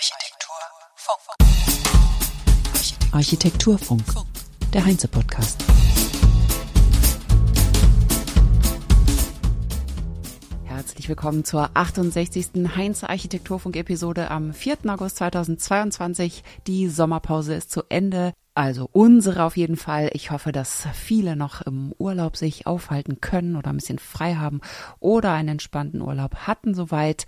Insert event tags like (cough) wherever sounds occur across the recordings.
Architekturfunk. Architekturfunk, der Heinze-Podcast. Herzlich willkommen zur 68. Heinze Architekturfunk-Episode am 4. August 2022. Die Sommerpause ist zu Ende. Also unsere auf jeden Fall. Ich hoffe, dass viele noch im Urlaub sich aufhalten können oder ein bisschen frei haben oder einen entspannten Urlaub hatten soweit.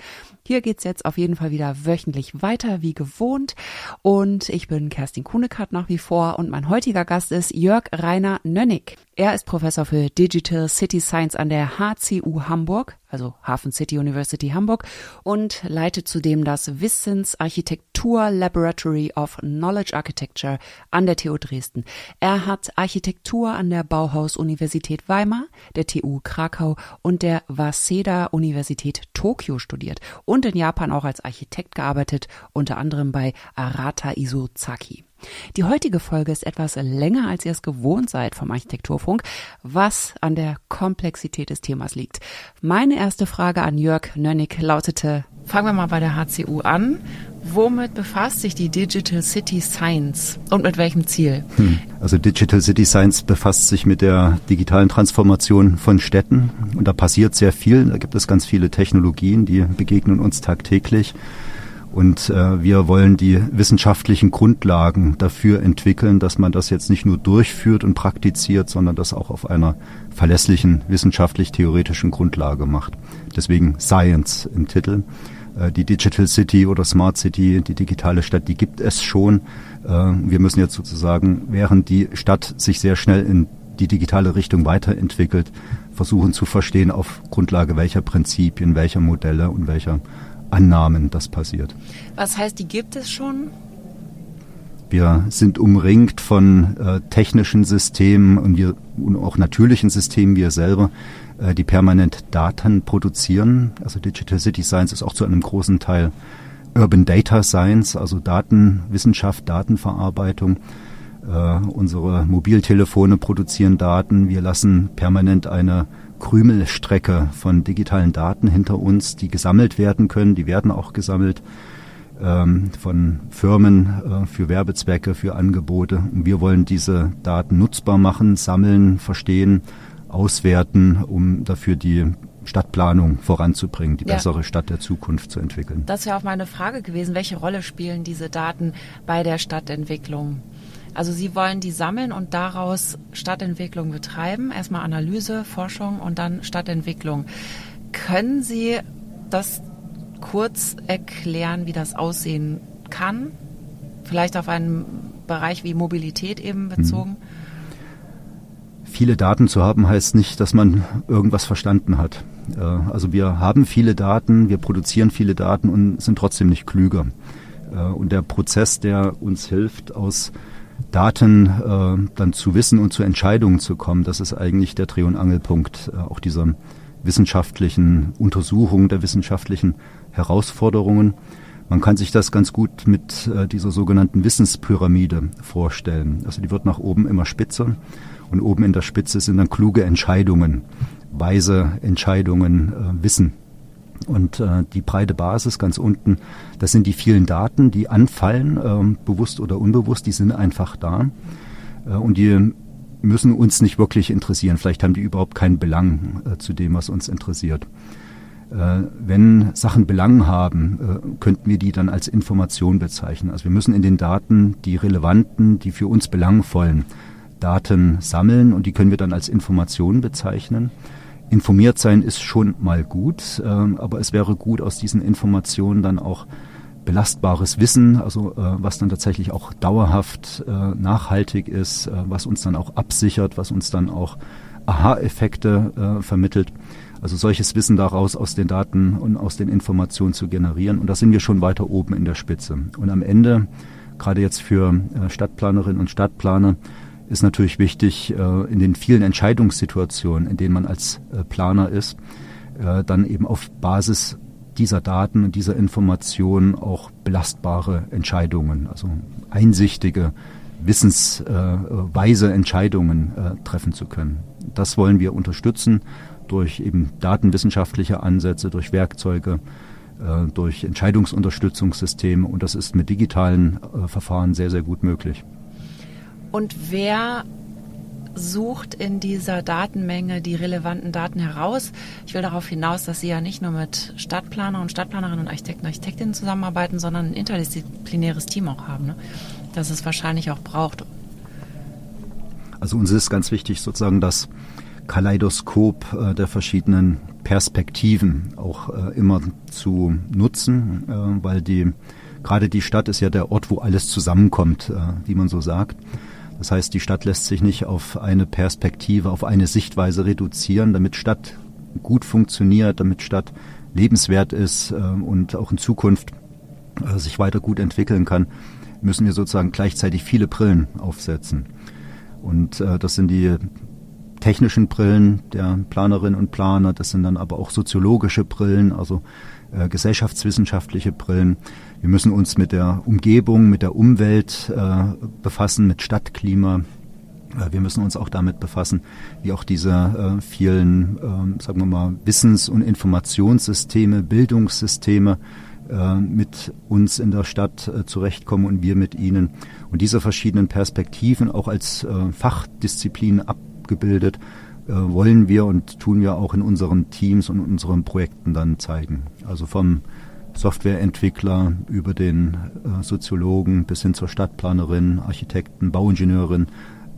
Hier geht's jetzt auf jeden Fall wieder wöchentlich weiter wie gewohnt. Und ich bin Kerstin Kuhnekart nach wie vor und mein heutiger Gast ist Jörg Rainer Nönnig. Er ist Professor für Digital City Science an der HCU Hamburg, also Hafen City University Hamburg, und leitet zudem das Wissensarchitektur Laboratory of Knowledge Architecture an der TU Dresden. Er hat Architektur an der Bauhaus Universität Weimar, der TU Krakau und der Waseda Universität Tokio studiert und in Japan auch als Architekt gearbeitet, unter anderem bei Arata Isozaki. Die heutige Folge ist etwas länger, als ihr es gewohnt seid vom Architekturfunk, was an der Komplexität des Themas liegt. Meine erste Frage an Jörg Nönnig lautete, fangen wir mal bei der HCU an. Womit befasst sich die Digital City Science und mit welchem Ziel? Hm. Also Digital City Science befasst sich mit der digitalen Transformation von Städten und da passiert sehr viel. Da gibt es ganz viele Technologien, die begegnen uns tagtäglich. Und äh, wir wollen die wissenschaftlichen Grundlagen dafür entwickeln, dass man das jetzt nicht nur durchführt und praktiziert, sondern das auch auf einer verlässlichen wissenschaftlich-theoretischen Grundlage macht. Deswegen Science im Titel. Äh, die Digital City oder Smart City, die digitale Stadt, die gibt es schon. Äh, wir müssen jetzt sozusagen, während die Stadt sich sehr schnell in die digitale Richtung weiterentwickelt, versuchen zu verstehen, auf Grundlage welcher Prinzipien, welcher Modelle und welcher Annahmen das passiert. Was heißt, die gibt es schon? Wir sind umringt von äh, technischen Systemen und, wir, und auch natürlichen Systemen, wir selber, äh, die permanent Daten produzieren. Also Digital City Science ist auch zu einem großen Teil Urban Data Science, also Datenwissenschaft, Datenverarbeitung. Äh, unsere Mobiltelefone produzieren Daten. Wir lassen permanent eine Krümelstrecke von digitalen Daten hinter uns, die gesammelt werden können. Die werden auch gesammelt ähm, von Firmen äh, für Werbezwecke, für Angebote. Und wir wollen diese Daten nutzbar machen, sammeln, verstehen, auswerten, um dafür die Stadtplanung voranzubringen, die ja. bessere Stadt der Zukunft zu entwickeln. Das wäre auch meine Frage gewesen. Welche Rolle spielen diese Daten bei der Stadtentwicklung? Also Sie wollen die sammeln und daraus Stadtentwicklung betreiben. Erstmal Analyse, Forschung und dann Stadtentwicklung. Können Sie das kurz erklären, wie das aussehen kann? Vielleicht auf einen Bereich wie Mobilität eben mhm. bezogen? Viele Daten zu haben heißt nicht, dass man irgendwas verstanden hat. Äh, also wir haben viele Daten, wir produzieren viele Daten und sind trotzdem nicht klüger. Äh, und der Prozess, der uns hilft, aus Daten äh, dann zu wissen und zu Entscheidungen zu kommen, das ist eigentlich der Dreh- und Angelpunkt äh, auch dieser wissenschaftlichen Untersuchung, der wissenschaftlichen Herausforderungen. Man kann sich das ganz gut mit äh, dieser sogenannten Wissenspyramide vorstellen. Also die wird nach oben immer spitzer und oben in der Spitze sind dann kluge Entscheidungen, weise Entscheidungen, äh, Wissen. Und äh, die breite Basis ganz unten, das sind die vielen Daten, die anfallen, äh, bewusst oder unbewusst, die sind einfach da. Äh, und die müssen uns nicht wirklich interessieren. Vielleicht haben die überhaupt keinen Belang äh, zu dem, was uns interessiert. Äh, wenn Sachen Belang haben, äh, könnten wir die dann als Information bezeichnen. Also wir müssen in den Daten die relevanten, die für uns belangvollen Daten sammeln und die können wir dann als Information bezeichnen. Informiert sein ist schon mal gut, äh, aber es wäre gut, aus diesen Informationen dann auch belastbares Wissen, also äh, was dann tatsächlich auch dauerhaft äh, nachhaltig ist, äh, was uns dann auch absichert, was uns dann auch Aha-Effekte vermittelt. Also solches Wissen daraus aus den Daten und aus den Informationen zu generieren. Und da sind wir schon weiter oben in der Spitze. Und am Ende, gerade jetzt für Stadtplanerinnen und Stadtplaner, ist natürlich wichtig, äh, in den vielen Entscheidungssituationen, in denen man als äh, Planer ist, äh, dann eben auf Basis dieser Daten und dieser Informationen auch belastbare Entscheidungen, also einsichtige, wissensweise Entscheidungen treffen zu können. Das wollen wir unterstützen durch eben datenwissenschaftliche Ansätze, durch Werkzeuge, durch Entscheidungsunterstützungssysteme und das ist mit digitalen Verfahren sehr, sehr gut möglich. Und wer sucht in dieser Datenmenge die relevanten Daten heraus. Ich will darauf hinaus, dass Sie ja nicht nur mit Stadtplaner und Stadtplanerinnen und Architekten und Architektinnen zusammenarbeiten, sondern ein interdisziplinäres Team auch haben, ne? das es wahrscheinlich auch braucht. Also uns ist ganz wichtig sozusagen das Kaleidoskop äh, der verschiedenen Perspektiven auch äh, immer zu nutzen, äh, weil die gerade die Stadt ist ja der Ort, wo alles zusammenkommt, äh, wie man so sagt. Das heißt, die Stadt lässt sich nicht auf eine Perspektive, auf eine Sichtweise reduzieren, damit Stadt gut funktioniert, damit Stadt lebenswert ist äh, und auch in Zukunft äh, sich weiter gut entwickeln kann, müssen wir sozusagen gleichzeitig viele Brillen aufsetzen. Und äh, das sind die technischen Brillen der Planerinnen und Planer, das sind dann aber auch soziologische Brillen, also gesellschaftswissenschaftliche Brillen. Wir müssen uns mit der Umgebung, mit der Umwelt äh, befassen, mit Stadtklima. Äh, wir müssen uns auch damit befassen, wie auch diese äh, vielen, äh, sagen wir mal, Wissens- und Informationssysteme, Bildungssysteme äh, mit uns in der Stadt äh, zurechtkommen und wir mit ihnen. Und diese verschiedenen Perspektiven auch als Fachdisziplin abgebildet wollen wir und tun wir auch in unseren Teams und unseren Projekten dann zeigen. Also vom Softwareentwickler über den äh, Soziologen bis hin zur Stadtplanerin, Architekten, Bauingenieurin,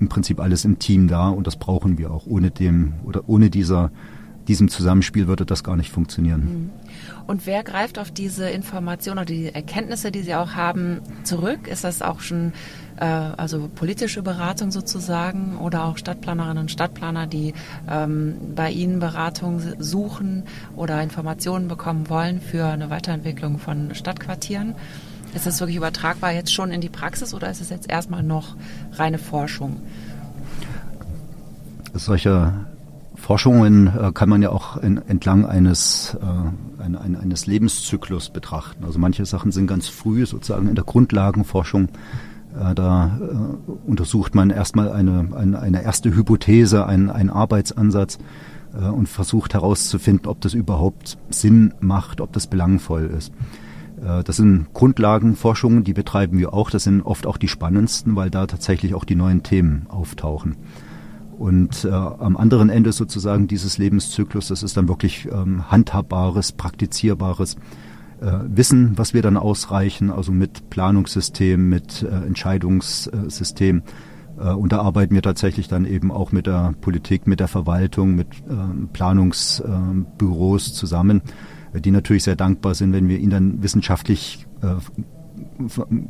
im Prinzip alles im Team da und das brauchen wir auch. Ohne dem oder ohne dieser diesem Zusammenspiel würde das gar nicht funktionieren. Und wer greift auf diese Informationen oder die Erkenntnisse, die Sie auch haben, zurück? Ist das auch schon äh, also politische Beratung sozusagen oder auch Stadtplanerinnen und Stadtplaner, die ähm, bei Ihnen Beratung suchen oder Informationen bekommen wollen für eine Weiterentwicklung von Stadtquartieren? Ist das wirklich übertragbar jetzt schon in die Praxis oder ist es jetzt erstmal noch reine Forschung? Solche Forschungen äh, kann man ja auch in, entlang eines, äh, ein, ein, eines Lebenszyklus betrachten. Also manche Sachen sind ganz früh sozusagen in der Grundlagenforschung. Äh, da äh, untersucht man erstmal eine, eine, eine erste Hypothese, einen, einen Arbeitsansatz äh, und versucht herauszufinden, ob das überhaupt Sinn macht, ob das belangvoll ist. Äh, das sind Grundlagenforschungen, die betreiben wir auch. Das sind oft auch die spannendsten, weil da tatsächlich auch die neuen Themen auftauchen. Und äh, am anderen Ende sozusagen dieses Lebenszyklus, das ist dann wirklich ähm, handhabbares, praktizierbares äh, Wissen, was wir dann ausreichen, also mit Planungssystem, mit äh, Entscheidungssystem. Äh, und da arbeiten wir tatsächlich dann eben auch mit der Politik, mit der Verwaltung, mit äh, Planungsbüros äh, zusammen, die natürlich sehr dankbar sind, wenn wir ihnen dann wissenschaftlich äh,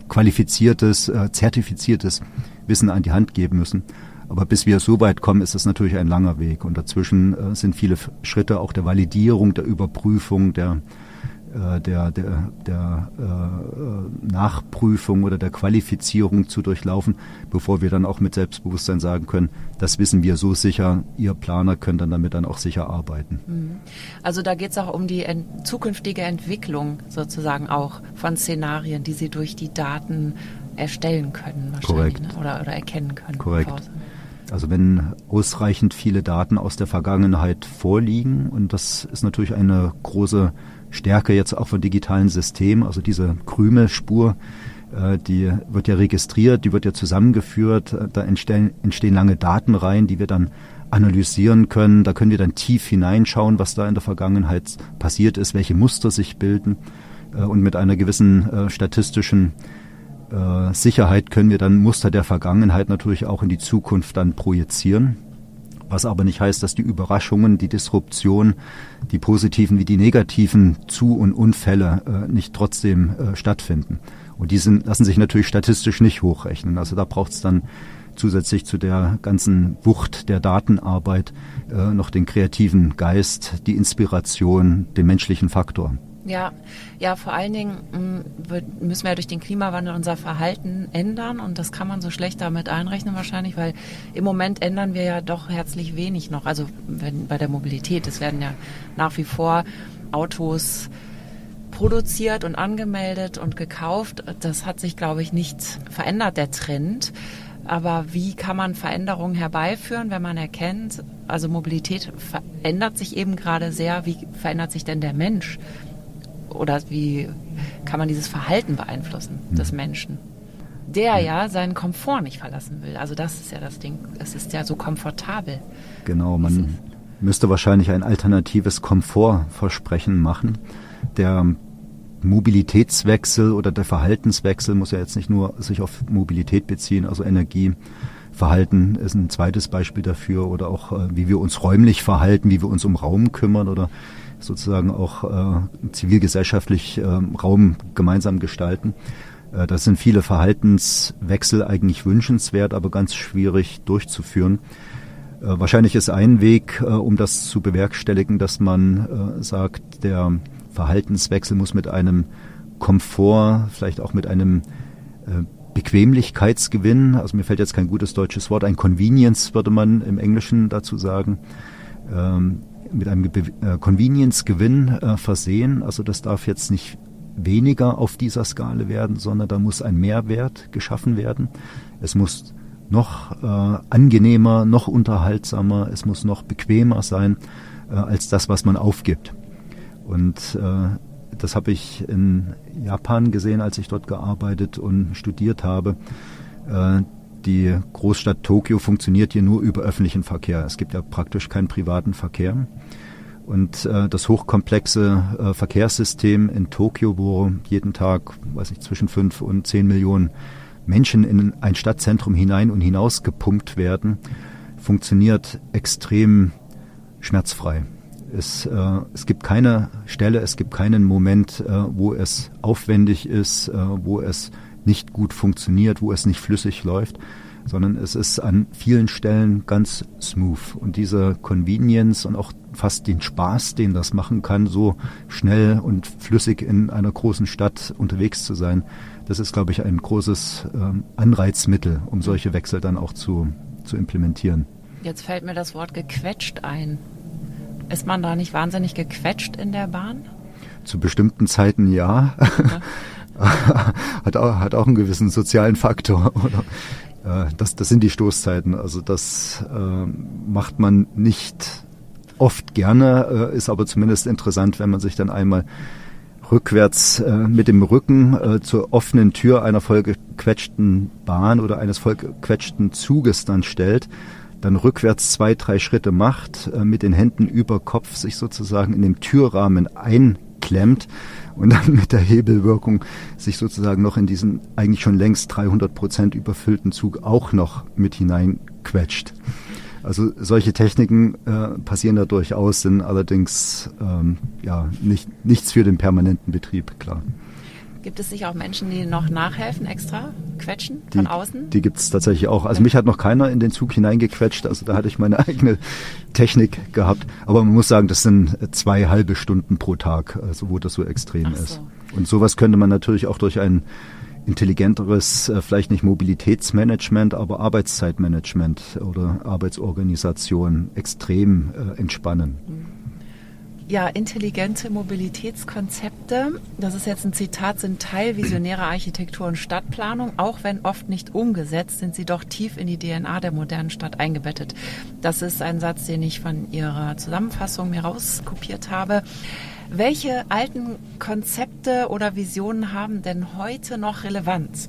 qualifiziertes, äh, zertifiziertes Wissen an die Hand geben müssen. Aber bis wir so weit kommen, ist es natürlich ein langer Weg. Und dazwischen äh, sind viele Schritte auch der Validierung, der Überprüfung, der, äh, der, der, der äh, Nachprüfung oder der Qualifizierung zu durchlaufen, bevor wir dann auch mit Selbstbewusstsein sagen können, das wissen wir so sicher, ihr Planer können dann damit dann auch sicher arbeiten. Mhm. Also da geht es auch um die ent zukünftige Entwicklung sozusagen auch von Szenarien, die Sie durch die Daten erstellen können wahrscheinlich ne? oder, oder erkennen können. Korrekt. Also wenn ausreichend viele Daten aus der Vergangenheit vorliegen, und das ist natürlich eine große Stärke jetzt auch von digitalen Systemen, also diese Krümelspur, äh, die wird ja registriert, die wird ja zusammengeführt, da entstehen, entstehen lange Datenreihen, die wir dann analysieren können. Da können wir dann tief hineinschauen, was da in der Vergangenheit passiert ist, welche Muster sich bilden äh, und mit einer gewissen äh, statistischen äh, Sicherheit können wir dann Muster der Vergangenheit natürlich auch in die Zukunft dann projizieren. Was aber nicht heißt, dass die Überraschungen, die Disruption, die positiven wie die negativen Zu- und Unfälle äh, nicht trotzdem äh, stattfinden. Und die sind, lassen sich natürlich statistisch nicht hochrechnen. Also da braucht es dann zusätzlich zu der ganzen Wucht der Datenarbeit äh, noch den kreativen Geist, die Inspiration, den menschlichen Faktor. Ja, ja, vor allen Dingen mm, müssen wir ja durch den Klimawandel unser Verhalten ändern und das kann man so schlecht damit einrechnen wahrscheinlich, weil im Moment ändern wir ja doch herzlich wenig noch. Also wenn, bei der Mobilität, es werden ja nach wie vor Autos produziert und angemeldet und gekauft. Das hat sich, glaube ich, nicht verändert, der Trend. Aber wie kann man Veränderungen herbeiführen, wenn man erkennt, also Mobilität verändert sich eben gerade sehr. Wie verändert sich denn der Mensch? Oder wie kann man dieses Verhalten beeinflussen des Menschen? Der ja seinen Komfort nicht verlassen will. Also das ist ja das Ding. Es ist ja so komfortabel. Genau, man müsste wahrscheinlich ein alternatives Komfortversprechen machen. Der Mobilitätswechsel oder der Verhaltenswechsel muss ja jetzt nicht nur sich auf Mobilität beziehen, also Energieverhalten ist ein zweites Beispiel dafür oder auch äh, wie wir uns räumlich verhalten, wie wir uns um Raum kümmern oder sozusagen auch äh, zivilgesellschaftlich äh, Raum gemeinsam gestalten. Äh, das sind viele Verhaltenswechsel eigentlich wünschenswert, aber ganz schwierig durchzuführen. Äh, wahrscheinlich ist ein Weg, äh, um das zu bewerkstelligen, dass man sagt, der Verhaltenswechsel muss mit einem Komfort, vielleicht auch mit einem Bequemlichkeitsgewinn, also mir fällt jetzt kein gutes deutsches Wort, ein Convenience würde man im Englischen dazu sagen, ähm, mit einem Convenience-Gewinn versehen. Also das darf jetzt nicht weniger auf dieser Skala werden, sondern da muss ein Mehrwert geschaffen werden. Es muss noch äh, angenehmer, noch unterhaltsamer, es muss noch bequemer sein äh, als das, was man aufgibt. Und äh, das habe ich in Japan gesehen, als ich dort gearbeitet und studiert habe. Die Großstadt Tokio funktioniert hier nur über öffentlichen Verkehr. Es gibt ja praktisch keinen privaten Verkehr. Und äh, das hochkomplexe äh, Verkehrssystem in Tokio, wo jeden Tag, weiß ich, zwischen fünf und zehn Millionen Menschen in ein Stadtzentrum hinein und hinaus gepumpt werden, funktioniert extrem schmerzfrei. Es, äh, es gibt keine Stelle, es gibt keinen Moment, äh, wo es aufwendig ist, äh, wo es nicht gut funktioniert, wo es nicht flüssig läuft, sondern es ist an vielen Stellen ganz smooth. Und diese Convenience und auch fast den Spaß, den das machen kann, so schnell und flüssig in einer großen Stadt unterwegs zu sein, das ist, glaube ich, ein großes ähm, Anreizmittel, um solche Wechsel dann auch zu, zu implementieren. Jetzt fällt mir das Wort gequetscht ein. Ist man da nicht wahnsinnig gequetscht in der Bahn? Zu bestimmten Zeiten ja. ja. (laughs) (laughs) hat, auch, hat auch einen gewissen sozialen Faktor. (laughs) Oder? Äh, das, das sind die Stoßzeiten. Also das äh, macht man nicht oft gerne, äh, ist aber zumindest interessant, wenn man sich dann einmal rückwärts äh, mit dem Rücken äh, zur offenen Tür einer vollgequetschten Bahn oder eines vollgequetschten Zuges dann stellt, dann rückwärts zwei, drei Schritte macht, äh, mit den Händen über Kopf sich sozusagen in dem Türrahmen einklemmt und dann mit der Hebelwirkung sich sozusagen noch in diesen eigentlich schon längst 300 Prozent überfüllten Zug auch noch mit hineinquetscht. Also solche Techniken äh, passieren da durchaus, sind allerdings ähm, ja nicht, nichts für den permanenten Betrieb, klar. Gibt es sich auch Menschen, die noch nachhelfen, extra quetschen von die, außen? Die gibt es tatsächlich auch. Also mich hat noch keiner in den Zug hineingequetscht, also da hatte ich meine (laughs) eigene Technik gehabt. Aber man muss sagen, das sind zwei halbe Stunden pro Tag, also wo das so extrem so. ist. Und sowas könnte man natürlich auch durch einen intelligenteres, äh, vielleicht nicht Mobilitätsmanagement, aber Arbeitszeitmanagement oder Arbeitsorganisation extrem äh, entspannen. Ja, intelligente Mobilitätskonzepte, das ist jetzt ein Zitat, sind Teil visionärer Architektur und Stadtplanung. Auch wenn oft nicht umgesetzt, sind sie doch tief in die DNA der modernen Stadt eingebettet. Das ist ein Satz, den ich von Ihrer Zusammenfassung mir rauskopiert habe. Welche alten Konzepte oder Visionen haben denn heute noch Relevanz?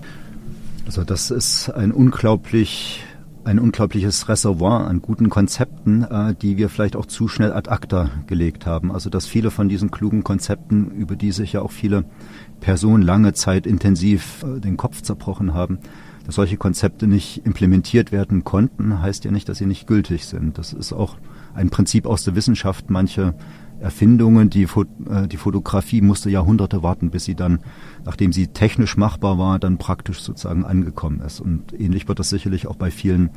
Also das ist ein unglaublich ein unglaubliches Reservoir an guten Konzepten, äh, die wir vielleicht auch zu schnell ad acta gelegt haben. Also dass viele von diesen klugen Konzepten, über die sich ja auch viele Personen lange Zeit intensiv äh, den Kopf zerbrochen haben, dass solche Konzepte nicht implementiert werden konnten, heißt ja nicht, dass sie nicht gültig sind. Das ist auch ein Prinzip aus der Wissenschaft. Manche Erfindungen. Die, äh, die Fotografie musste Jahrhunderte warten, bis sie dann, nachdem sie technisch machbar war, dann praktisch sozusagen angekommen ist. Und ähnlich wird das sicherlich auch bei vielen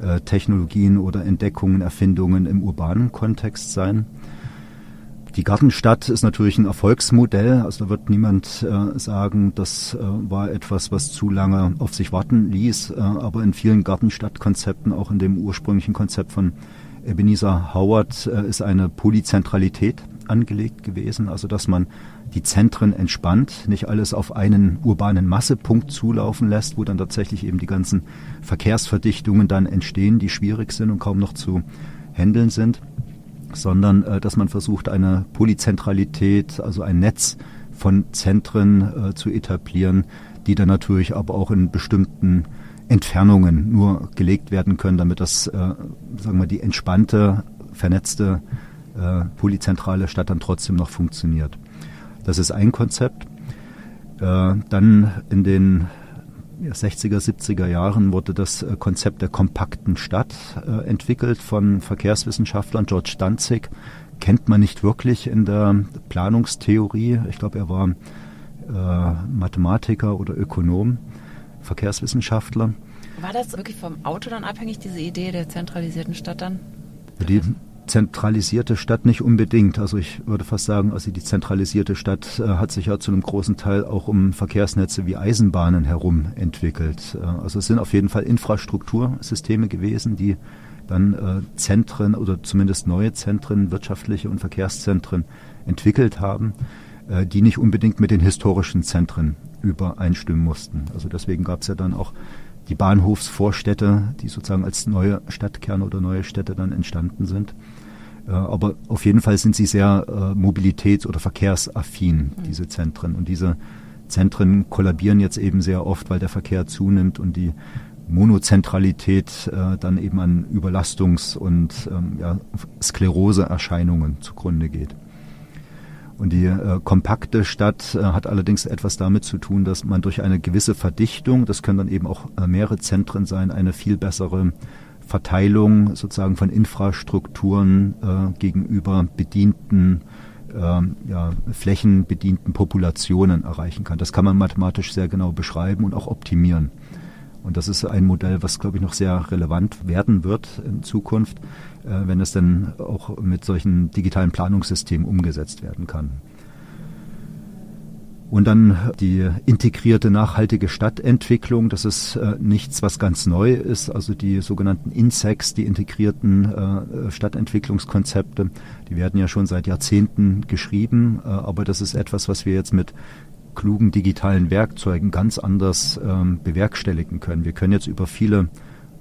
äh, Technologien oder Entdeckungen, Erfindungen im urbanen Kontext sein. Die Gartenstadt ist natürlich ein Erfolgsmodell. Also da wird niemand äh, sagen, das äh, war etwas, was zu lange auf sich warten ließ. Äh, aber in vielen Gartenstadtkonzepten, auch in dem ursprünglichen Konzept von Ebenezer Howard äh, ist eine Polyzentralität angelegt gewesen, also dass man die Zentren entspannt, nicht alles auf einen urbanen Massepunkt zulaufen lässt, wo dann tatsächlich eben die ganzen Verkehrsverdichtungen dann entstehen, die schwierig sind und kaum noch zu handeln sind, sondern äh, dass man versucht, eine Polyzentralität, also ein Netz von Zentren äh, zu etablieren, die dann natürlich aber auch in bestimmten Entfernungen nur gelegt werden können, damit das, äh, sagen wir, die entspannte, vernetzte äh, polyzentrale Stadt dann trotzdem noch funktioniert. Das ist ein Konzept. Äh, dann in den 60er, 70er Jahren wurde das äh, Konzept der kompakten Stadt äh, entwickelt von Verkehrswissenschaftlern. George Danzig kennt man nicht wirklich in der Planungstheorie. Ich glaube, er war äh, Mathematiker oder Ökonom, Verkehrswissenschaftler. War das wirklich vom Auto dann abhängig, diese Idee der zentralisierten Stadt dann? Die zentralisierte Stadt nicht unbedingt. Also ich würde fast sagen, also die zentralisierte Stadt äh, hat sich ja zu einem großen Teil auch um Verkehrsnetze wie Eisenbahnen herum entwickelt. Äh, also es sind auf jeden Fall Infrastruktursysteme gewesen, die dann äh, Zentren oder zumindest neue Zentren, wirtschaftliche und Verkehrszentren entwickelt haben, die nicht unbedingt mit den historischen Zentren übereinstimmen mussten. Also deswegen gab es ja dann auch die Bahnhofsvorstädte, die sozusagen als neue Stadtkerne oder neue Städte dann entstanden sind. Äh, aber auf jeden Fall sind sie sehr äh, mobilitäts- oder verkehrsaffin, mhm. diese Zentren. Und diese Zentren kollabieren jetzt eben sehr oft, weil der Verkehr zunimmt und die Monozentralität äh, dann eben an Überlastungs- und ähm, ja, Skleroseerscheinungen zugrunde geht. Und die äh, kompakte Stadt äh, hat allerdings etwas damit zu tun, dass man durch eine gewisse Verdichtung, das können dann eben auch äh, mehrere Zentren sein, eine viel bessere Verteilung sozusagen von Infrastrukturen äh, gegenüber bedienten ähm, ja, flächenbedienten Populationen erreichen kann. Das kann man mathematisch sehr genau beschreiben und auch optimieren. Und das ist ein Modell, was, glaube ich, noch sehr relevant werden wird in Zukunft, wenn es dann auch mit solchen digitalen Planungssystemen umgesetzt werden kann. Und dann die integrierte nachhaltige Stadtentwicklung. Das ist äh, nichts, was ganz neu ist. Also die sogenannten INSECs, die integrierten äh, Stadtentwicklungskonzepte, die werden ja schon seit Jahrzehnten geschrieben. Äh, aber das ist etwas, was wir jetzt mit klugen digitalen Werkzeugen ganz anders ähm, bewerkstelligen können. Wir können jetzt über viele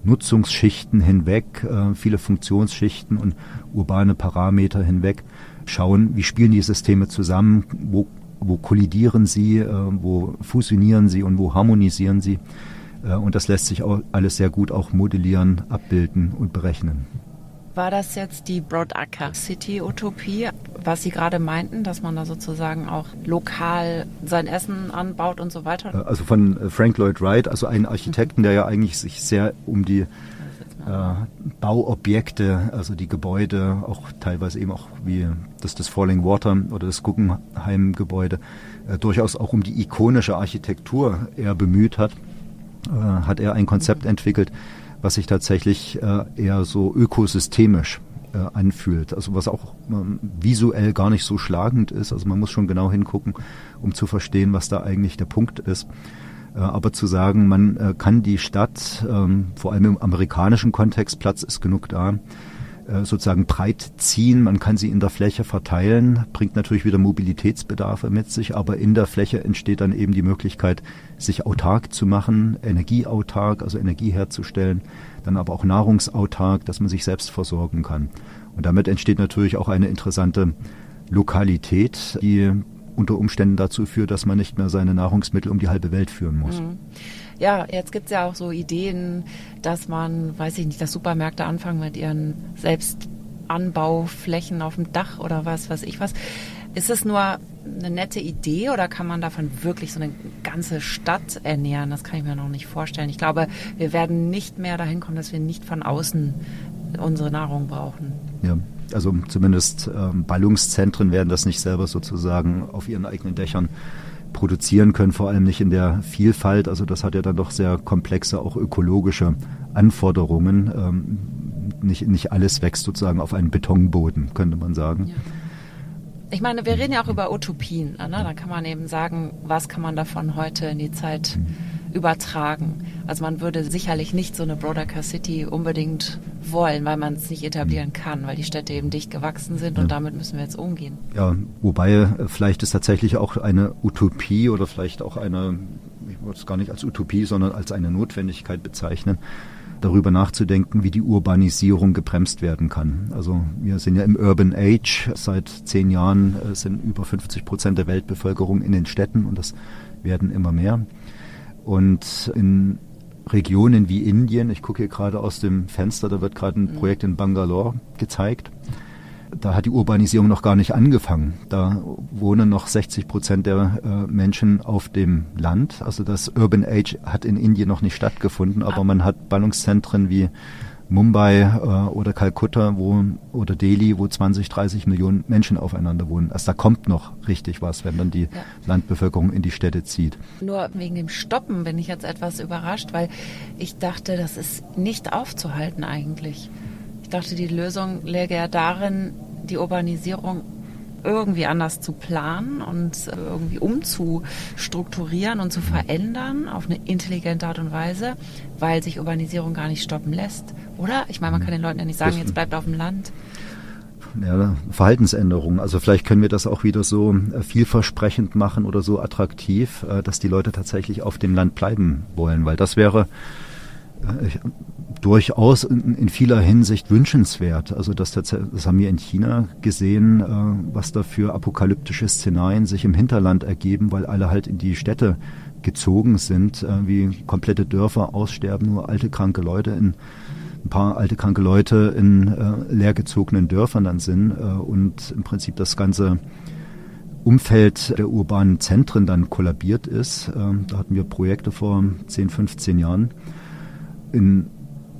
Nutzungsschichten hinweg, äh, viele Funktionsschichten und urbane Parameter hinweg schauen, wie spielen die Systeme zusammen, wo, wo kollidieren sie, äh, wo fusionieren sie und wo harmonisieren sie. Äh, und das lässt sich auch alles sehr gut auch modellieren, abbilden und berechnen. War das jetzt die Broadacker City Utopie, was Sie gerade meinten, dass man da sozusagen auch lokal sein Essen anbaut und so weiter? Äh, also von äh, Frank Lloyd Wright, also einen Architekten, der ja eigentlich sich sehr um die äh, Bauobjekte, also die Gebäude, auch teilweise eben auch wie das, das Falling Water oder das Guggenheim-Gebäude, äh, durchaus auch um die ikonische Architektur eher bemüht hat, äh, hat er ein Konzept entwickelt, was sich tatsächlich äh, eher so ökosystemisch äh, anfühlt. Also was auch ähm, visuell gar nicht so schlagend ist. Also man muss schon genau hingucken, um zu verstehen, was da eigentlich der Punkt ist. Äh, aber zu sagen, man kann die Stadt, ähm, vor allem im amerikanischen Kontext, Platz ist genug da, sozusagen breit ziehen. Man kann sie in der Fläche verteilen, bringt natürlich wieder Mobilitätsbedarfe mit sich, aber in der Fläche entsteht dann eben die Möglichkeit, sich autark zu machen, energieautark, also Energie herzustellen, dann aber auch nahrungsautark, dass man sich selbst versorgen kann. Und damit entsteht natürlich auch eine interessante Lokalität, die unter Umständen dazu führt, dass man nicht mehr seine Nahrungsmittel um die halbe Welt führen muss. Mhm ja, jetzt gibt es ja auch so Ideen, dass man, weiß ich nicht, dass Supermärkte anfangen mit ihren Selbstanbauflächen auf dem Dach oder was weiß ich was. Ist es nur eine nette Idee oder kann man davon wirklich so eine ganze Stadt ernähren? Das kann ich mir noch nicht vorstellen. Ich glaube, wir werden nicht mehr dahin kommen, dass wir nicht von außen unsere Nahrung brauchen. Ja, also zumindest ähm, Ballungszentren werden das nicht selber sozusagen auf ihren eigenen Dächern produzieren können, vor allem nicht in der Vielfalt. Also das hat ja dann doch sehr komplexe, auch ökologische Anforderungen. Ähm, nicht, nicht alles wächst sozusagen auf einem Betonboden, könnte man sagen. Ja. Ich meine, wir reden ja auch über Utopien. Ne? Da kann man eben sagen, was kann man davon heute in die Zeit mhm übertragen. Also man würde sicherlich nicht so eine Brodaker City unbedingt wollen, weil man es nicht etablieren mhm. kann, weil die Städte eben dicht gewachsen sind und ja. damit müssen wir jetzt umgehen. Ja, wobei äh, vielleicht ist tatsächlich auch eine Utopie oder vielleicht auch eine, ich würde es gar nicht als Utopie, sondern als eine Notwendigkeit bezeichnen, darüber nachzudenken, wie die Urbanisierung gebremst werden kann. Also wir sind ja im Urban Age. Seit zehn Jahren äh, sind über 50 Prozent der Weltbevölkerung in den Städten und das werden immer mehr. Und in Regionen wie Indien, ich gucke hier gerade aus dem Fenster, da wird gerade ein mhm. Projekt in Bangalore gezeigt da hat die Urbanisierung noch gar nicht angefangen. Da wohnen noch 60 Prozent der äh, Menschen auf dem Land. Also das Urban Age hat in Indien noch nicht stattgefunden, aber man hat Ballungszentren wie Mumbai äh, oder Kalkutta wo, oder Delhi, wo 20, 30 Millionen Menschen aufeinander wohnen. Also da kommt noch richtig was, wenn dann die ja. Landbevölkerung in die Städte zieht. Nur wegen dem Stoppen bin ich jetzt etwas überrascht, weil ich dachte, das ist nicht aufzuhalten eigentlich dachte, die Lösung läge ja darin, die Urbanisierung irgendwie anders zu planen und irgendwie umzustrukturieren und zu verändern auf eine intelligente Art und Weise, weil sich Urbanisierung gar nicht stoppen lässt. Oder? Ich meine, man kann den Leuten ja nicht sagen, jetzt bleibt auf dem Land. Ja, Verhaltensänderungen. Also vielleicht können wir das auch wieder so äh, vielversprechend machen oder so attraktiv, äh, dass die Leute tatsächlich auf dem Land bleiben wollen, weil das wäre äh, durchaus in, in, vieler Hinsicht wünschenswert. Also das, das haben wir in China gesehen, äh, was da für apokalyptische Szenarien sich im Hinterland ergeben, weil alle halt in die Städte gezogen sind, äh, wie komplette Dörfer aussterben, nur alte kranke Leute in ein paar alte kranke Leute in äh, leergezogenen Dörfern dann sind äh, und im Prinzip das ganze Umfeld der urbanen Zentren dann kollabiert ist. Ähm, da hatten wir Projekte vor 10, 15 Jahren in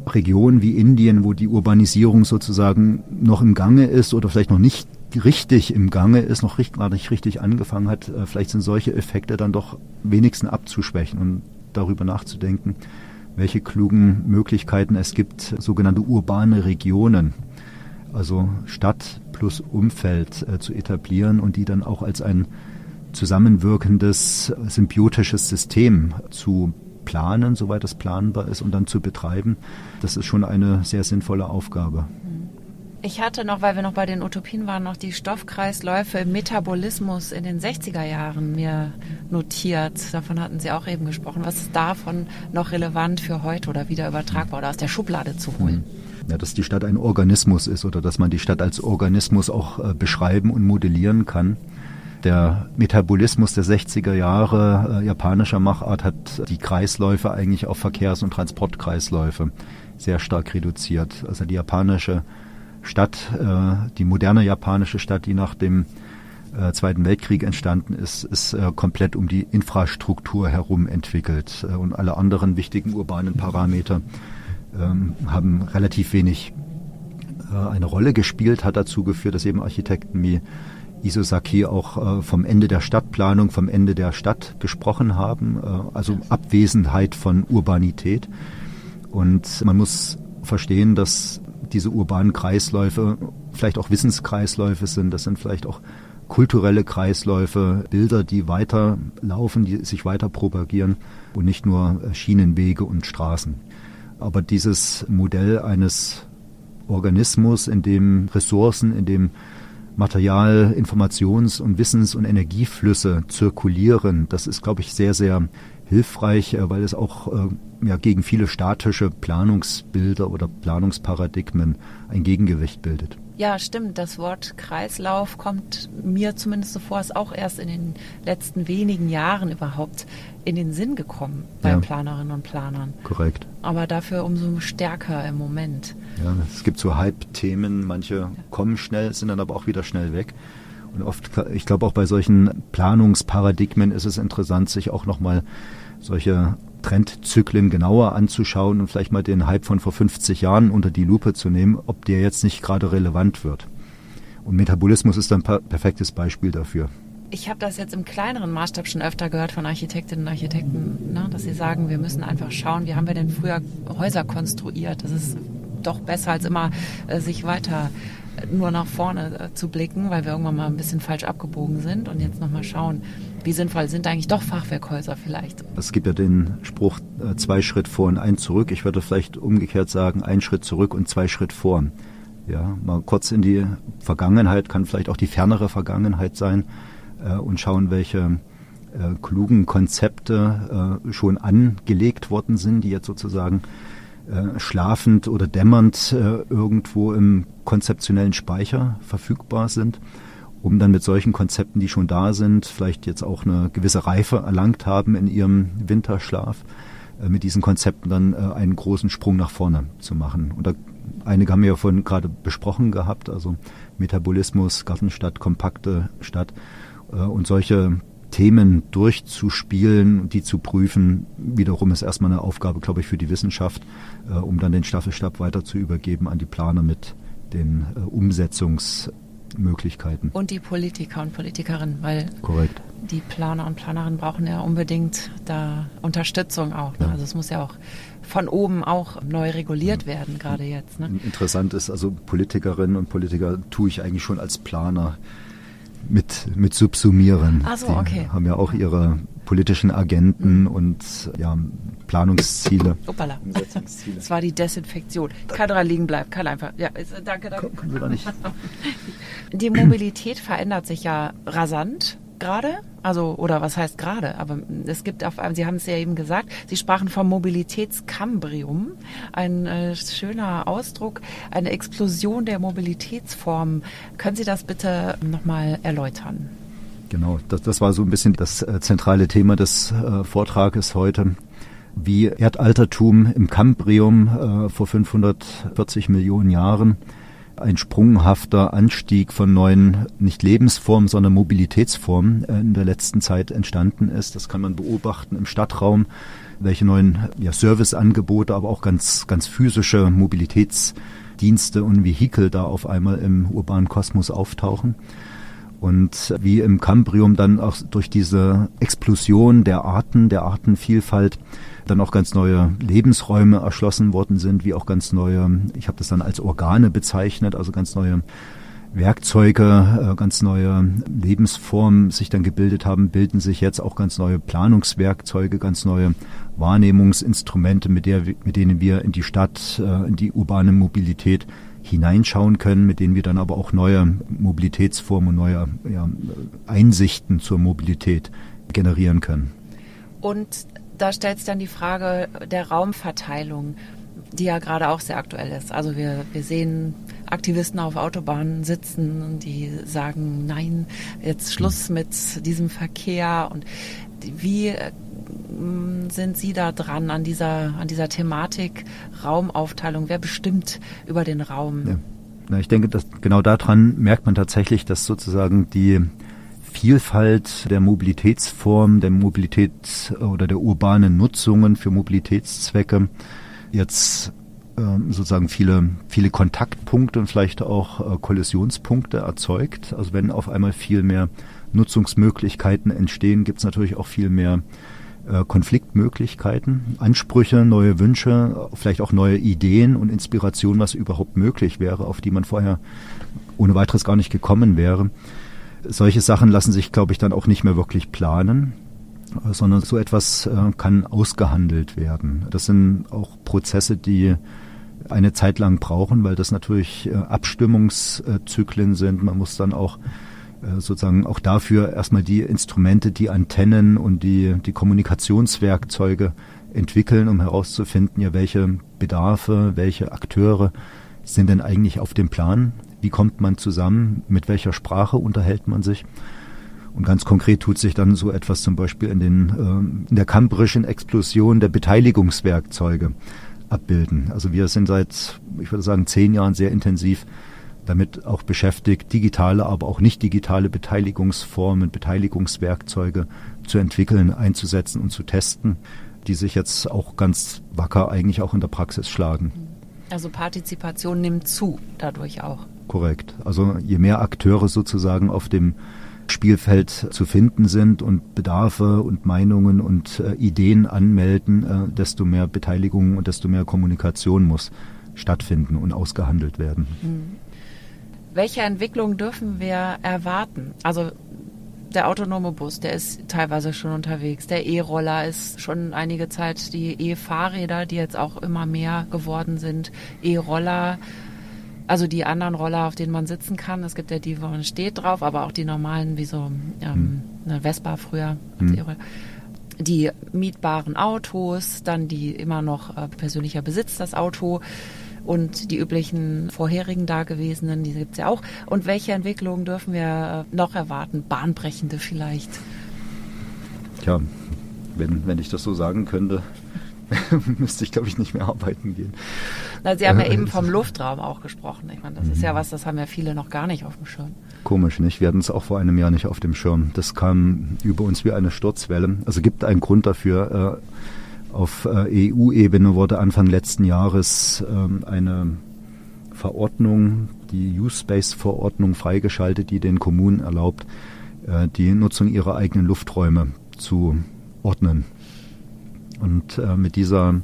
Regionen wie Indien, wo die Urbanisierung sozusagen noch im Gange ist oder vielleicht noch nicht richtig im Gange ist, noch richtig, gar nicht richtig angefangen hat, äh, vielleicht sind solche Effekte dann doch wenigstens abzuschwächen und darüber nachzudenken, welche klugen Möglichkeiten es gibt, sogenannte urbane Regionen, also Stadt plus Umfeld äh, zu etablieren und die dann auch als ein zusammenwirkendes symbiotisches System zu planen, soweit es planbar ist, und dann zu betreiben, das ist schon eine sehr sinnvolle Aufgabe. Ich hatte noch, weil wir noch bei den Utopien waren, noch die Stoffkreisläufe im Metabolismus in den 60er Jahren mir notiert. Davon hatten Sie auch eben gesprochen. Was ist davon noch relevant für heute oder wieder übertragbar oder aus der Schublade zu holen? Hm. Ja, dass die Stadt ein Organismus ist oder dass man die Stadt als Organismus auch äh, beschreiben und modellieren kann der Metabolismus der 60er Jahre äh, japanischer Machart hat die Kreisläufe eigentlich auf Verkehrs- und Transportkreisläufe sehr stark reduziert. Also die japanische Stadt, äh, die moderne japanische Stadt, die nach dem äh, Zweiten Weltkrieg entstanden ist, ist äh, komplett um die Infrastruktur herum entwickelt. Äh, und alle anderen wichtigen urbanen Parameter ähm, haben relativ wenig äh, eine Rolle gespielt, hat dazu geführt, dass eben Architekten wie Isosaki auch äh, vom Ende der Stadtplanung, vom Ende der Stadt gesprochen haben, äh, also Abwesenheit von Urbanität. Und man muss verstehen, dass diese urbanen Kreisläufe vielleicht auch Wissenskreisläufe sind, das sind vielleicht auch kulturelle Kreisläufe, Bilder, die weiterlaufen, die sich weiter propagieren und nicht nur äh, Schienenwege und Straßen. Aber dieses Modell eines Organismus, in dem Ressourcen, in dem Material, Informations- und Wissens- und Energieflüsse zirkulieren. Das ist, glaube ich, sehr, sehr hilfreich, äh, weil es auch äh, ja, gegen viele statische Planungsbilder oder Planungsparadigmen ein Gegengewicht bildet. Ja, stimmt. Das Wort Kreislauf kommt mir zumindest so vor, ist auch erst in den letzten wenigen Jahren überhaupt in den Sinn gekommen bei ja. Planerinnen und Planern. Korrekt. Aber dafür umso stärker im Moment. Ja, es gibt so Hype-Themen, manche ja. kommen schnell, sind dann aber auch wieder schnell weg. Und oft, ich glaube auch bei solchen Planungsparadigmen ist es interessant, sich auch nochmal solche Trendzyklen genauer anzuschauen und vielleicht mal den Hype von vor 50 Jahren unter die Lupe zu nehmen, ob der jetzt nicht gerade relevant wird. Und Metabolismus ist ein perfektes Beispiel dafür. Ich habe das jetzt im kleineren Maßstab schon öfter gehört von Architektinnen und Architekten, ne, dass sie sagen, wir müssen einfach schauen, wie haben wir denn früher Häuser konstruiert. Das ist doch besser als immer äh, sich weiter nur nach vorne äh, zu blicken, weil wir irgendwann mal ein bisschen falsch abgebogen sind und jetzt nochmal schauen, wie sinnvoll sind eigentlich doch Fachwerkhäuser vielleicht. Es gibt ja den Spruch, äh, zwei Schritt vor und ein zurück. Ich würde vielleicht umgekehrt sagen, ein Schritt zurück und zwei Schritt vor. Ja, mal kurz in die Vergangenheit, kann vielleicht auch die fernere Vergangenheit sein äh, und schauen, welche äh, klugen Konzepte äh, schon angelegt worden sind, die jetzt sozusagen äh, schlafend oder dämmernd äh, irgendwo im konzeptionellen Speicher verfügbar sind, um dann mit solchen Konzepten, die schon da sind, vielleicht jetzt auch eine gewisse Reife erlangt haben in ihrem Winterschlaf, äh, mit diesen Konzepten dann äh, einen großen Sprung nach vorne zu machen. Und da, einige haben wir ja vorhin gerade besprochen gehabt, also Metabolismus, Gartenstadt, kompakte Stadt äh, und solche Themen durchzuspielen und die zu prüfen, wiederum ist erstmal eine Aufgabe, glaube ich, für die Wissenschaft, um dann den Staffelstab weiter zu übergeben an die Planer mit den äh, Umsetzungsmöglichkeiten. Und die Politiker und Politikerinnen, weil Korrekt. die Planer und Planerinnen brauchen ja unbedingt da Unterstützung auch. Ne? Ja. Also es muss ja auch von oben auch neu reguliert werden, gerade jetzt. Ne? Interessant ist, also Politikerinnen und Politiker tue ich eigentlich schon als Planer mit, mit subsumieren. Ach so, okay. Die haben ja auch ihre politischen Agenten mhm. und ja, Planungsziele. Uppala. Das war die Desinfektion. Kann dran liegen bleiben, kann einfach. Ja, danke, danke. Können wir da nicht. (laughs) Die Mobilität verändert sich ja rasant gerade, also oder was heißt gerade, aber es gibt auf Sie haben es ja eben gesagt, Sie sprachen vom Mobilitätskambrium, ein äh, schöner Ausdruck, eine Explosion der Mobilitätsformen. Können Sie das bitte nochmal erläutern? Genau, das, das war so ein bisschen das äh, zentrale Thema des äh, Vortrages heute wie Erdaltertum im Kambrium äh, vor 540 Millionen Jahren ein sprunghafter Anstieg von neuen, nicht Lebensformen, sondern Mobilitätsformen äh, in der letzten Zeit entstanden ist. Das kann man beobachten im Stadtraum, welche neuen ja, Serviceangebote, aber auch ganz, ganz physische Mobilitätsdienste und Vehikel da auf einmal im urbanen Kosmos auftauchen. Und wie im Kambrium dann auch durch diese Explosion der Arten, der Artenvielfalt, dann auch ganz neue Lebensräume erschlossen worden sind, wie auch ganz neue, ich habe das dann als Organe bezeichnet, also ganz neue Werkzeuge, äh, ganz neue Lebensformen sich dann gebildet haben, bilden sich jetzt auch ganz neue Planungswerkzeuge, ganz neue Wahrnehmungsinstrumente, mit, der, mit denen wir in die Stadt, äh, in die urbane Mobilität hineinschauen können, mit denen wir dann aber auch neue Mobilitätsformen und neue ja, Einsichten zur Mobilität generieren können. Und da stellt sich dann die Frage der Raumverteilung, die ja gerade auch sehr aktuell ist. Also wir, wir sehen Aktivisten auf Autobahnen sitzen, die sagen, nein, jetzt Schluss mit diesem Verkehr. Und wie sind Sie da dran an dieser, an dieser Thematik Raumaufteilung? Wer bestimmt über den Raum? Ja. Na, ich denke, dass genau daran merkt man tatsächlich, dass sozusagen die Vielfalt der Mobilitätsformen, der Mobilität oder der urbanen Nutzungen für Mobilitätszwecke jetzt ähm, sozusagen viele, viele Kontaktpunkte und vielleicht auch äh, Kollisionspunkte erzeugt. Also wenn auf einmal viel mehr Nutzungsmöglichkeiten entstehen, gibt es natürlich auch viel mehr Konfliktmöglichkeiten, Ansprüche, neue Wünsche, vielleicht auch neue Ideen und Inspirationen, was überhaupt möglich wäre, auf die man vorher ohne weiteres gar nicht gekommen wäre solche Sachen lassen sich, glaube ich, dann auch nicht mehr wirklich planen, sondern so etwas äh, kann ausgehandelt werden. Das sind auch Prozesse, die eine Zeit lang brauchen, weil das natürlich äh, Abstimmungszyklen sind. Man muss dann auch äh, sozusagen auch dafür erstmal die Instrumente, die Antennen und die, die Kommunikationswerkzeuge entwickeln, um herauszufinden, ja, welche Bedarfe, welche Akteure sind denn eigentlich auf dem Plan wie kommt man zusammen? Mit welcher Sprache unterhält man sich? Und ganz konkret tut sich dann so etwas zum Beispiel in, den, äh, in der kambrischen Explosion der Beteiligungswerkzeuge abbilden. Also wir sind seit, ich würde sagen, zehn Jahren sehr intensiv damit auch beschäftigt, digitale, aber auch nicht digitale Beteiligungsformen, Beteiligungswerkzeuge zu entwickeln, einzusetzen und zu testen, die sich jetzt auch ganz wacker eigentlich auch in der Praxis schlagen. Also Partizipation nimmt zu dadurch auch. Korrekt. Also je mehr Akteure sozusagen auf dem Spielfeld zu finden sind und Bedarfe und Meinungen und äh, Ideen anmelden, äh, desto mehr Beteiligung und desto mehr Kommunikation muss stattfinden und ausgehandelt werden. Mhm. Welche Entwicklung dürfen wir erwarten? Also der autonome Bus, der ist teilweise schon unterwegs. Der E-Roller ist schon einige Zeit. Die E-Fahrräder, die jetzt auch immer mehr geworden sind. E-Roller also die anderen Roller, auf denen man sitzen kann. Es gibt ja die, wo man steht drauf, aber auch die normalen, wie so ähm, hm. eine Vespa früher. Hm. die mietbaren Autos, dann die immer noch äh, persönlicher Besitz das Auto und die üblichen vorherigen dagewesenen, die gibt es ja auch. Und welche Entwicklungen dürfen wir äh, noch erwarten? Bahnbrechende vielleicht? Tja, wenn, wenn ich das so sagen könnte, (laughs) müsste ich, glaube ich, nicht mehr arbeiten gehen. Na, Sie haben ja eben vom Luftraum auch gesprochen. Ich meine, das ist ja mhm. was, das haben ja viele noch gar nicht auf dem Schirm. Komisch, nicht? Wir hatten es auch vor einem Jahr nicht auf dem Schirm. Das kam über uns wie eine Sturzwelle. Also gibt einen Grund dafür. Äh, auf äh, EU-Ebene wurde Anfang letzten Jahres ähm, eine Verordnung, die Use-Space-Verordnung freigeschaltet, die den Kommunen erlaubt, äh, die Nutzung ihrer eigenen Lufträume zu ordnen. Und mit dieser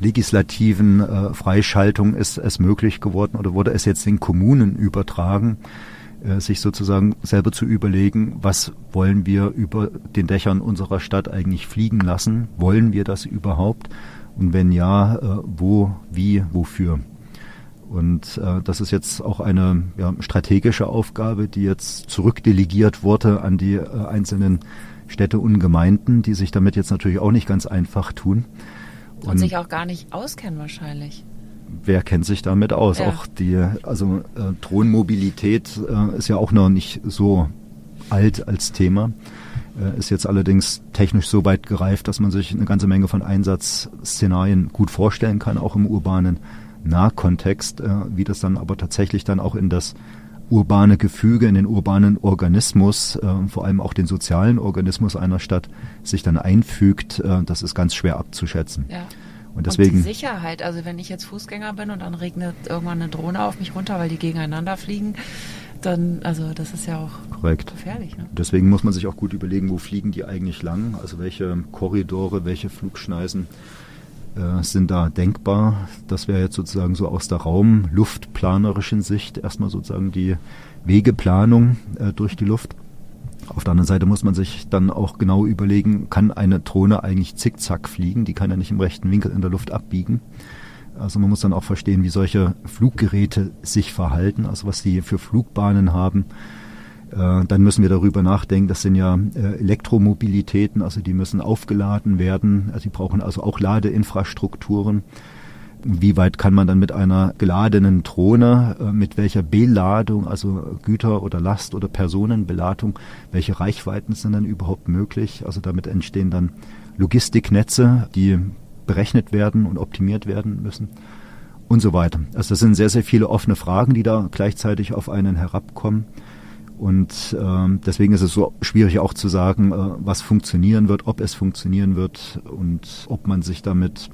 legislativen äh, Freischaltung ist es möglich geworden oder wurde es jetzt den Kommunen übertragen, äh, sich sozusagen selber zu überlegen, was wollen wir über den Dächern unserer Stadt eigentlich fliegen lassen? Wollen wir das überhaupt? Und wenn ja, äh, wo, wie, wofür? Und äh, das ist jetzt auch eine ja, strategische Aufgabe, die jetzt zurückdelegiert wurde an die äh, einzelnen Städte und Gemeinden, die sich damit jetzt natürlich auch nicht ganz einfach tun. Und, und sich auch gar nicht auskennen wahrscheinlich. Wer kennt sich damit aus? Ja. Auch die, also äh, Drohnenmobilität äh, ist ja auch noch nicht so alt als Thema. Äh, ist jetzt allerdings technisch so weit gereift, dass man sich eine ganze Menge von Einsatzszenarien gut vorstellen kann, auch im urbanen Nahkontext. Äh, wie das dann aber tatsächlich dann auch in das urbane Gefüge, in den urbanen Organismus, äh, vor allem auch den sozialen Organismus einer Stadt sich dann einfügt, äh, das ist ganz schwer abzuschätzen. Ja. Und deswegen. Und die Sicherheit, also wenn ich jetzt Fußgänger bin und dann regnet irgendwann eine Drohne auf mich runter, weil die gegeneinander fliegen, dann, also das ist ja auch Korrekt. gefährlich. Ne? Deswegen muss man sich auch gut überlegen, wo fliegen die eigentlich lang, also welche Korridore, welche Flugschneisen äh, sind da denkbar. Das wäre jetzt sozusagen so aus der raumluftplanerischen Sicht erstmal sozusagen die Wegeplanung äh, durch die Luft. Auf der anderen Seite muss man sich dann auch genau überlegen, kann eine Drohne eigentlich zickzack fliegen? Die kann ja nicht im rechten Winkel in der Luft abbiegen. Also man muss dann auch verstehen, wie solche Fluggeräte sich verhalten, also was die für Flugbahnen haben äh, dann müssen wir darüber nachdenken, das sind ja äh, Elektromobilitäten, also die müssen aufgeladen werden, also die brauchen also auch Ladeinfrastrukturen. Wie weit kann man dann mit einer geladenen Drohne, äh, mit welcher Beladung, also Güter- oder Last- oder Personenbeladung, welche Reichweiten sind dann überhaupt möglich? Also damit entstehen dann Logistiknetze, die berechnet werden und optimiert werden müssen und so weiter. Also das sind sehr, sehr viele offene Fragen, die da gleichzeitig auf einen herabkommen. Und ähm, deswegen ist es so schwierig auch zu sagen, äh, was funktionieren wird, ob es funktionieren wird und ob man sich damit,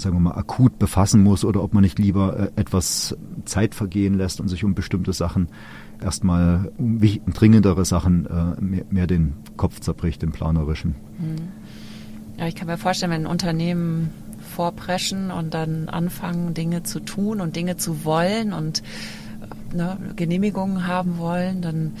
sagen wir mal, akut befassen muss oder ob man nicht lieber äh, etwas Zeit vergehen lässt und sich um bestimmte Sachen erstmal um dringendere Sachen äh, mehr, den Kopf zerbricht, den planerischen. Hm. Ja, ich kann mir vorstellen, wenn Unternehmen vorpreschen und dann anfangen, Dinge zu tun und Dinge zu wollen und ne, Genehmigungen haben wollen, dann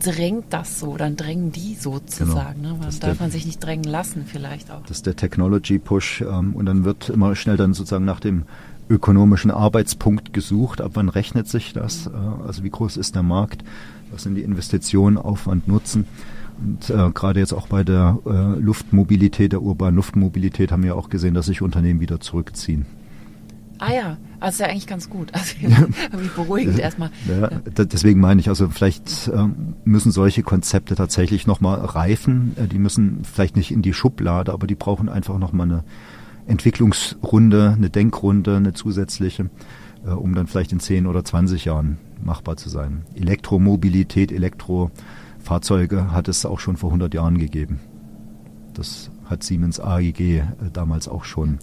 drängt das so, dann drängen die sozusagen. Genau. Ne? Dann darf der, man sich nicht drängen lassen vielleicht auch. Das ist der Technology Push ähm, und dann wird immer schnell dann sozusagen nach dem ökonomischen Arbeitspunkt gesucht. Ab wann rechnet sich das? Mhm. Äh, also wie groß ist der Markt? Was sind die Investitionen, Aufwand, Nutzen? Und äh, gerade jetzt auch bei der äh, Luftmobilität, der urbanen Luftmobilität haben wir auch gesehen, dass sich Unternehmen wieder zurückziehen. Ah ja, also ist ja eigentlich ganz gut. (laughs) Also (laughs) irgendwie beruhigend erstmal. Ja. Deswegen meine ich, also vielleicht ähm, müssen solche Konzepte tatsächlich nochmal reifen. Äh, die müssen vielleicht nicht in die Schublade, aber die brauchen einfach nochmal eine Entwicklungsrunde, eine Denkrunde, eine zusätzliche, äh, um dann vielleicht in 10 oder 20 Jahren machbar zu sein. Elektromobilität, Elektrofahrzeuge hat es auch schon vor 100 Jahren gegeben. Das hat Siemens AEG äh, damals auch schon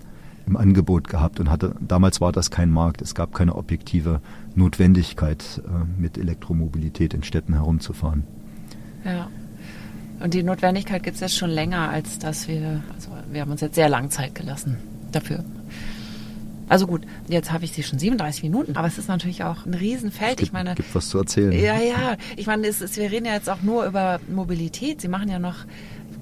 im Angebot gehabt und hatte, damals war das kein Markt. Es gab keine objektive Notwendigkeit, äh, mit Elektromobilität in Städten herumzufahren. Ja. Und die Notwendigkeit gibt es jetzt schon länger, als dass wir, also wir haben uns jetzt sehr lange Zeit gelassen dafür. Also gut, jetzt habe ich sie schon 37 Minuten, aber es ist natürlich auch ein Riesenfeld. Es gibt, ich meine, gibt was zu erzählen. Ja, ja. Ich meine, es ist, wir reden ja jetzt auch nur über Mobilität. Sie machen ja noch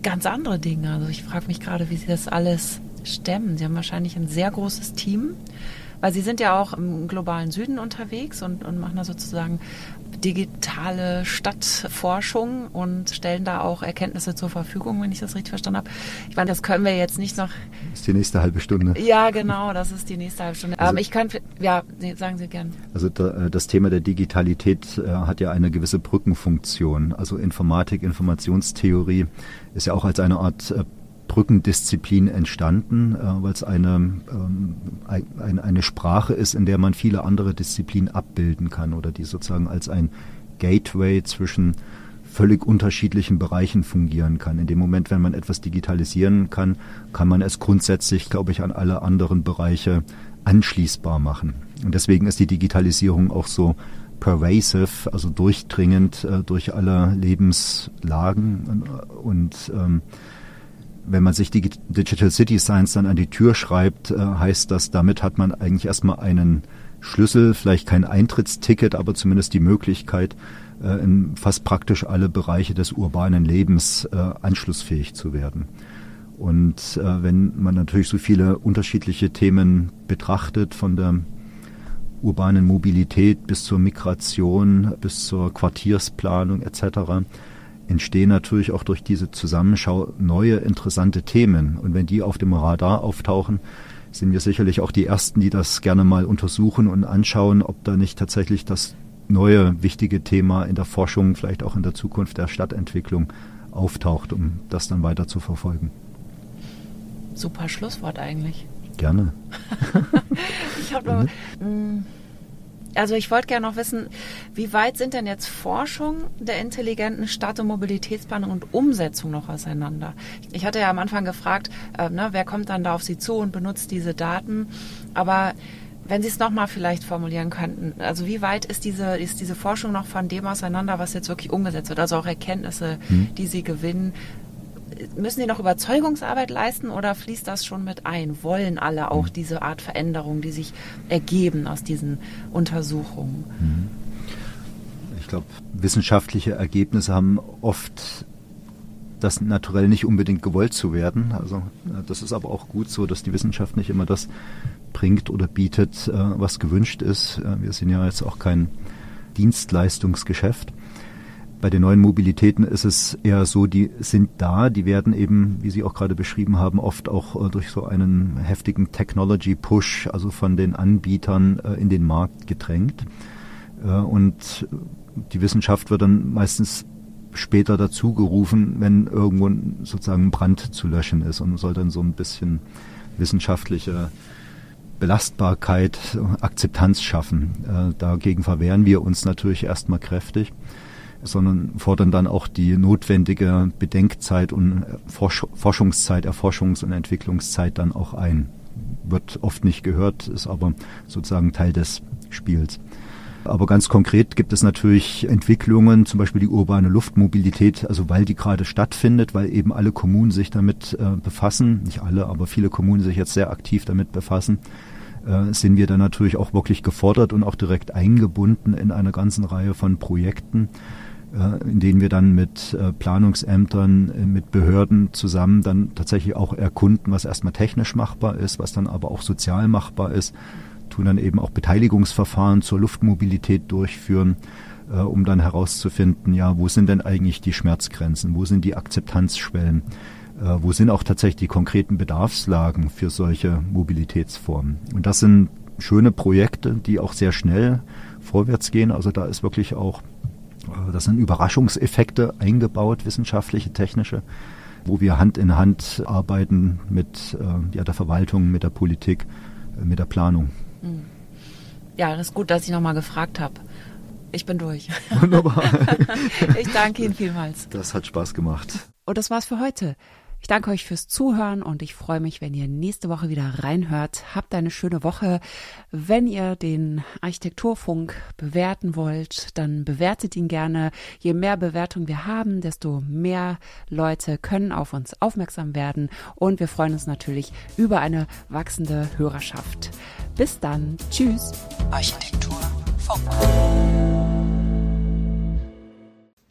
ganz andere Dinge. Also ich frage mich gerade, wie Sie das alles stemmen. Sie haben wahrscheinlich ein sehr großes Team Weil Sie sind ja auch im globalen Süden unterwegs und, und machen da sozusagen digitale Stadtforschung und stellen da auch Erkenntnisse zur Verfügung, wenn ich das richtig verstanden habe. Ich meine, das können wir jetzt nicht noch. Das ist die nächste halbe Stunde. Ja, genau, das ist die nächste halbe Stunde. Also, ähm, ich kann, ja, sagen Sie gern. Also da, äh, das Thema der Digitalität äh, hat ja eine gewisse Brückenfunktion. Also Informatik, Informationstheorie ist ja auch als eine Art äh, Brückendisziplin entstanden, äh, weil es eine, ähm, ein, eine Sprache ist, in der man viele andere Disziplinen abbilden kann oder die sozusagen als ein Gateway zwischen völlig unterschiedlichen Bereichen fungieren kann. In dem Moment, wenn man etwas digitalisieren kann, kann man es grundsätzlich, glaube ich, an alle anderen Bereiche anschließbar machen. Und deswegen ist die Digitalisierung auch so pervasive, also durchdringend äh, durch alle Lebenslagen und, und ähm, wenn man sich die Digital City Science dann an die Tür schreibt, äh, heißt das, damit hat man eigentlich erstmal einen Schlüssel, vielleicht kein Eintrittsticket, aber zumindest die Möglichkeit, äh, in fast praktisch alle Bereiche des urbanen Lebens äh, anschlussfähig zu werden. Und wenn man natürlich so viele unterschiedliche Themen betrachtet, von der urbanen Mobilität bis zur Migration, bis zur Quartiersplanung etc., entstehen natürlich auch durch diese Zusammenschau neue interessante Themen. Und wenn die auf dem Radar auftauchen, sind wir sicherlich auch die Ersten, die das gerne mal untersuchen und anschauen, ob da nicht tatsächlich das neue wichtige Thema in der Forschung, vielleicht auch in der Zukunft der Stadtentwicklung auftaucht, um das dann weiter zu verfolgen. Super Schlusswort eigentlich. Gerne. (laughs) ich habe noch. Also ich wollte gerne noch wissen, wie weit sind denn jetzt Forschung der intelligenten Stadt- und Mobilitätsplanung und Umsetzung noch auseinander? Ich hatte ja am Anfang gefragt, äh, ne, wer kommt dann da auf Sie zu und benutzt diese Daten? Aber wenn Sie es nochmal vielleicht formulieren könnten, also wie weit ist diese, ist diese Forschung noch von dem auseinander, was jetzt wirklich umgesetzt wird? Also auch Erkenntnisse, hm. die Sie gewinnen, müssen die noch Überzeugungsarbeit leisten oder fließt das schon mit ein? Wollen alle auch mhm. diese Art Veränderung, die sich ergeben aus diesen Untersuchungen? Mhm. Ich glaube, wissenschaftliche Ergebnisse haben oft das naturell nicht unbedingt gewollt zu werden. Also das ist aber auch gut so, dass die Wissenschaft nicht immer das bringt oder bietet, äh, was gewünscht ist. Äh, wir sind ja jetzt auch kein Dienstleistungsgeschäft. Bei den neuen Mobilitäten ist es eher so, die sind da, die werden eben, wie Sie auch gerade beschrieben haben, oft auch äh, durch so einen heftigen Technology-Push, also von den Anbietern äh, in den Markt gedrängt. Äh, und die Wissenschaft wird dann meistens später dazu gerufen, wenn irgendwo sozusagen ein Brand zu löschen ist und soll dann so ein bisschen wissenschaftliche Belastbarkeit, Akzeptanz schaffen. dagegen verwehren wir uns natürlich erstmal kräftig sondern fordern dann auch die notwendige Bedenkzeit und Forsch Forschungszeit, Erforschungs- und Entwicklungszeit dann auch ein. Wird oft nicht gehört, ist aber sozusagen Teil des Spiels. Aber ganz konkret gibt es natürlich Entwicklungen, zum Beispiel die urbane Luftmobilität, also weil die gerade stattfindet, weil eben alle Kommunen sich damit äh, befassen, nicht alle, aber viele Kommunen sich jetzt sehr aktiv damit befassen, äh, sind wir dann natürlich auch wirklich gefordert und auch direkt eingebunden in einer ganzen Reihe von Projekten äh, in denen wir dann mit äh, Planungsämtern, äh, mit Behörden zusammen dann tatsächlich auch erkunden, was erstmal technisch machbar ist, was dann aber auch sozial machbar ist, tun dann eben auch Beteiligungsverfahren zur Luftmobilität durchführen, um dann herauszufinden, ja, wo sind denn eigentlich die Schmerzgrenzen, wo sind die Akzeptanzschwellen, wo sind auch tatsächlich die konkreten Bedarfslagen für solche Mobilitätsformen. Und das sind schöne Projekte, die auch sehr schnell vorwärts gehen. Also da ist wirklich auch äh, das sind Überraschungseffekte eingebaut, wissenschaftliche, technische, wo wir Hand in Hand arbeiten mit äh, ja, der Verwaltung, mit der Politik, äh, mit der Planung. Hm. Ja, das ist gut, dass ich nochmal gefragt habe. Ich bin durch. Wunderbar. (laughs) ich danke Ihnen vielmals. Das hat Spaß gemacht. Und das war's für heute. Ich danke euch fürs Zuhören und ich freue mich, wenn ihr nächste Woche wieder reinhört. Habt eine schöne Woche. Wenn ihr den Architekturfunk bewerten wollt, dann bewertet ihn gerne. Je mehr Bewertungen wir haben, desto mehr Leute können auf uns aufmerksam werden und wir freuen uns natürlich über eine wachsende Hörerschaft. Bis dann. Tschüss. Architekturfunk.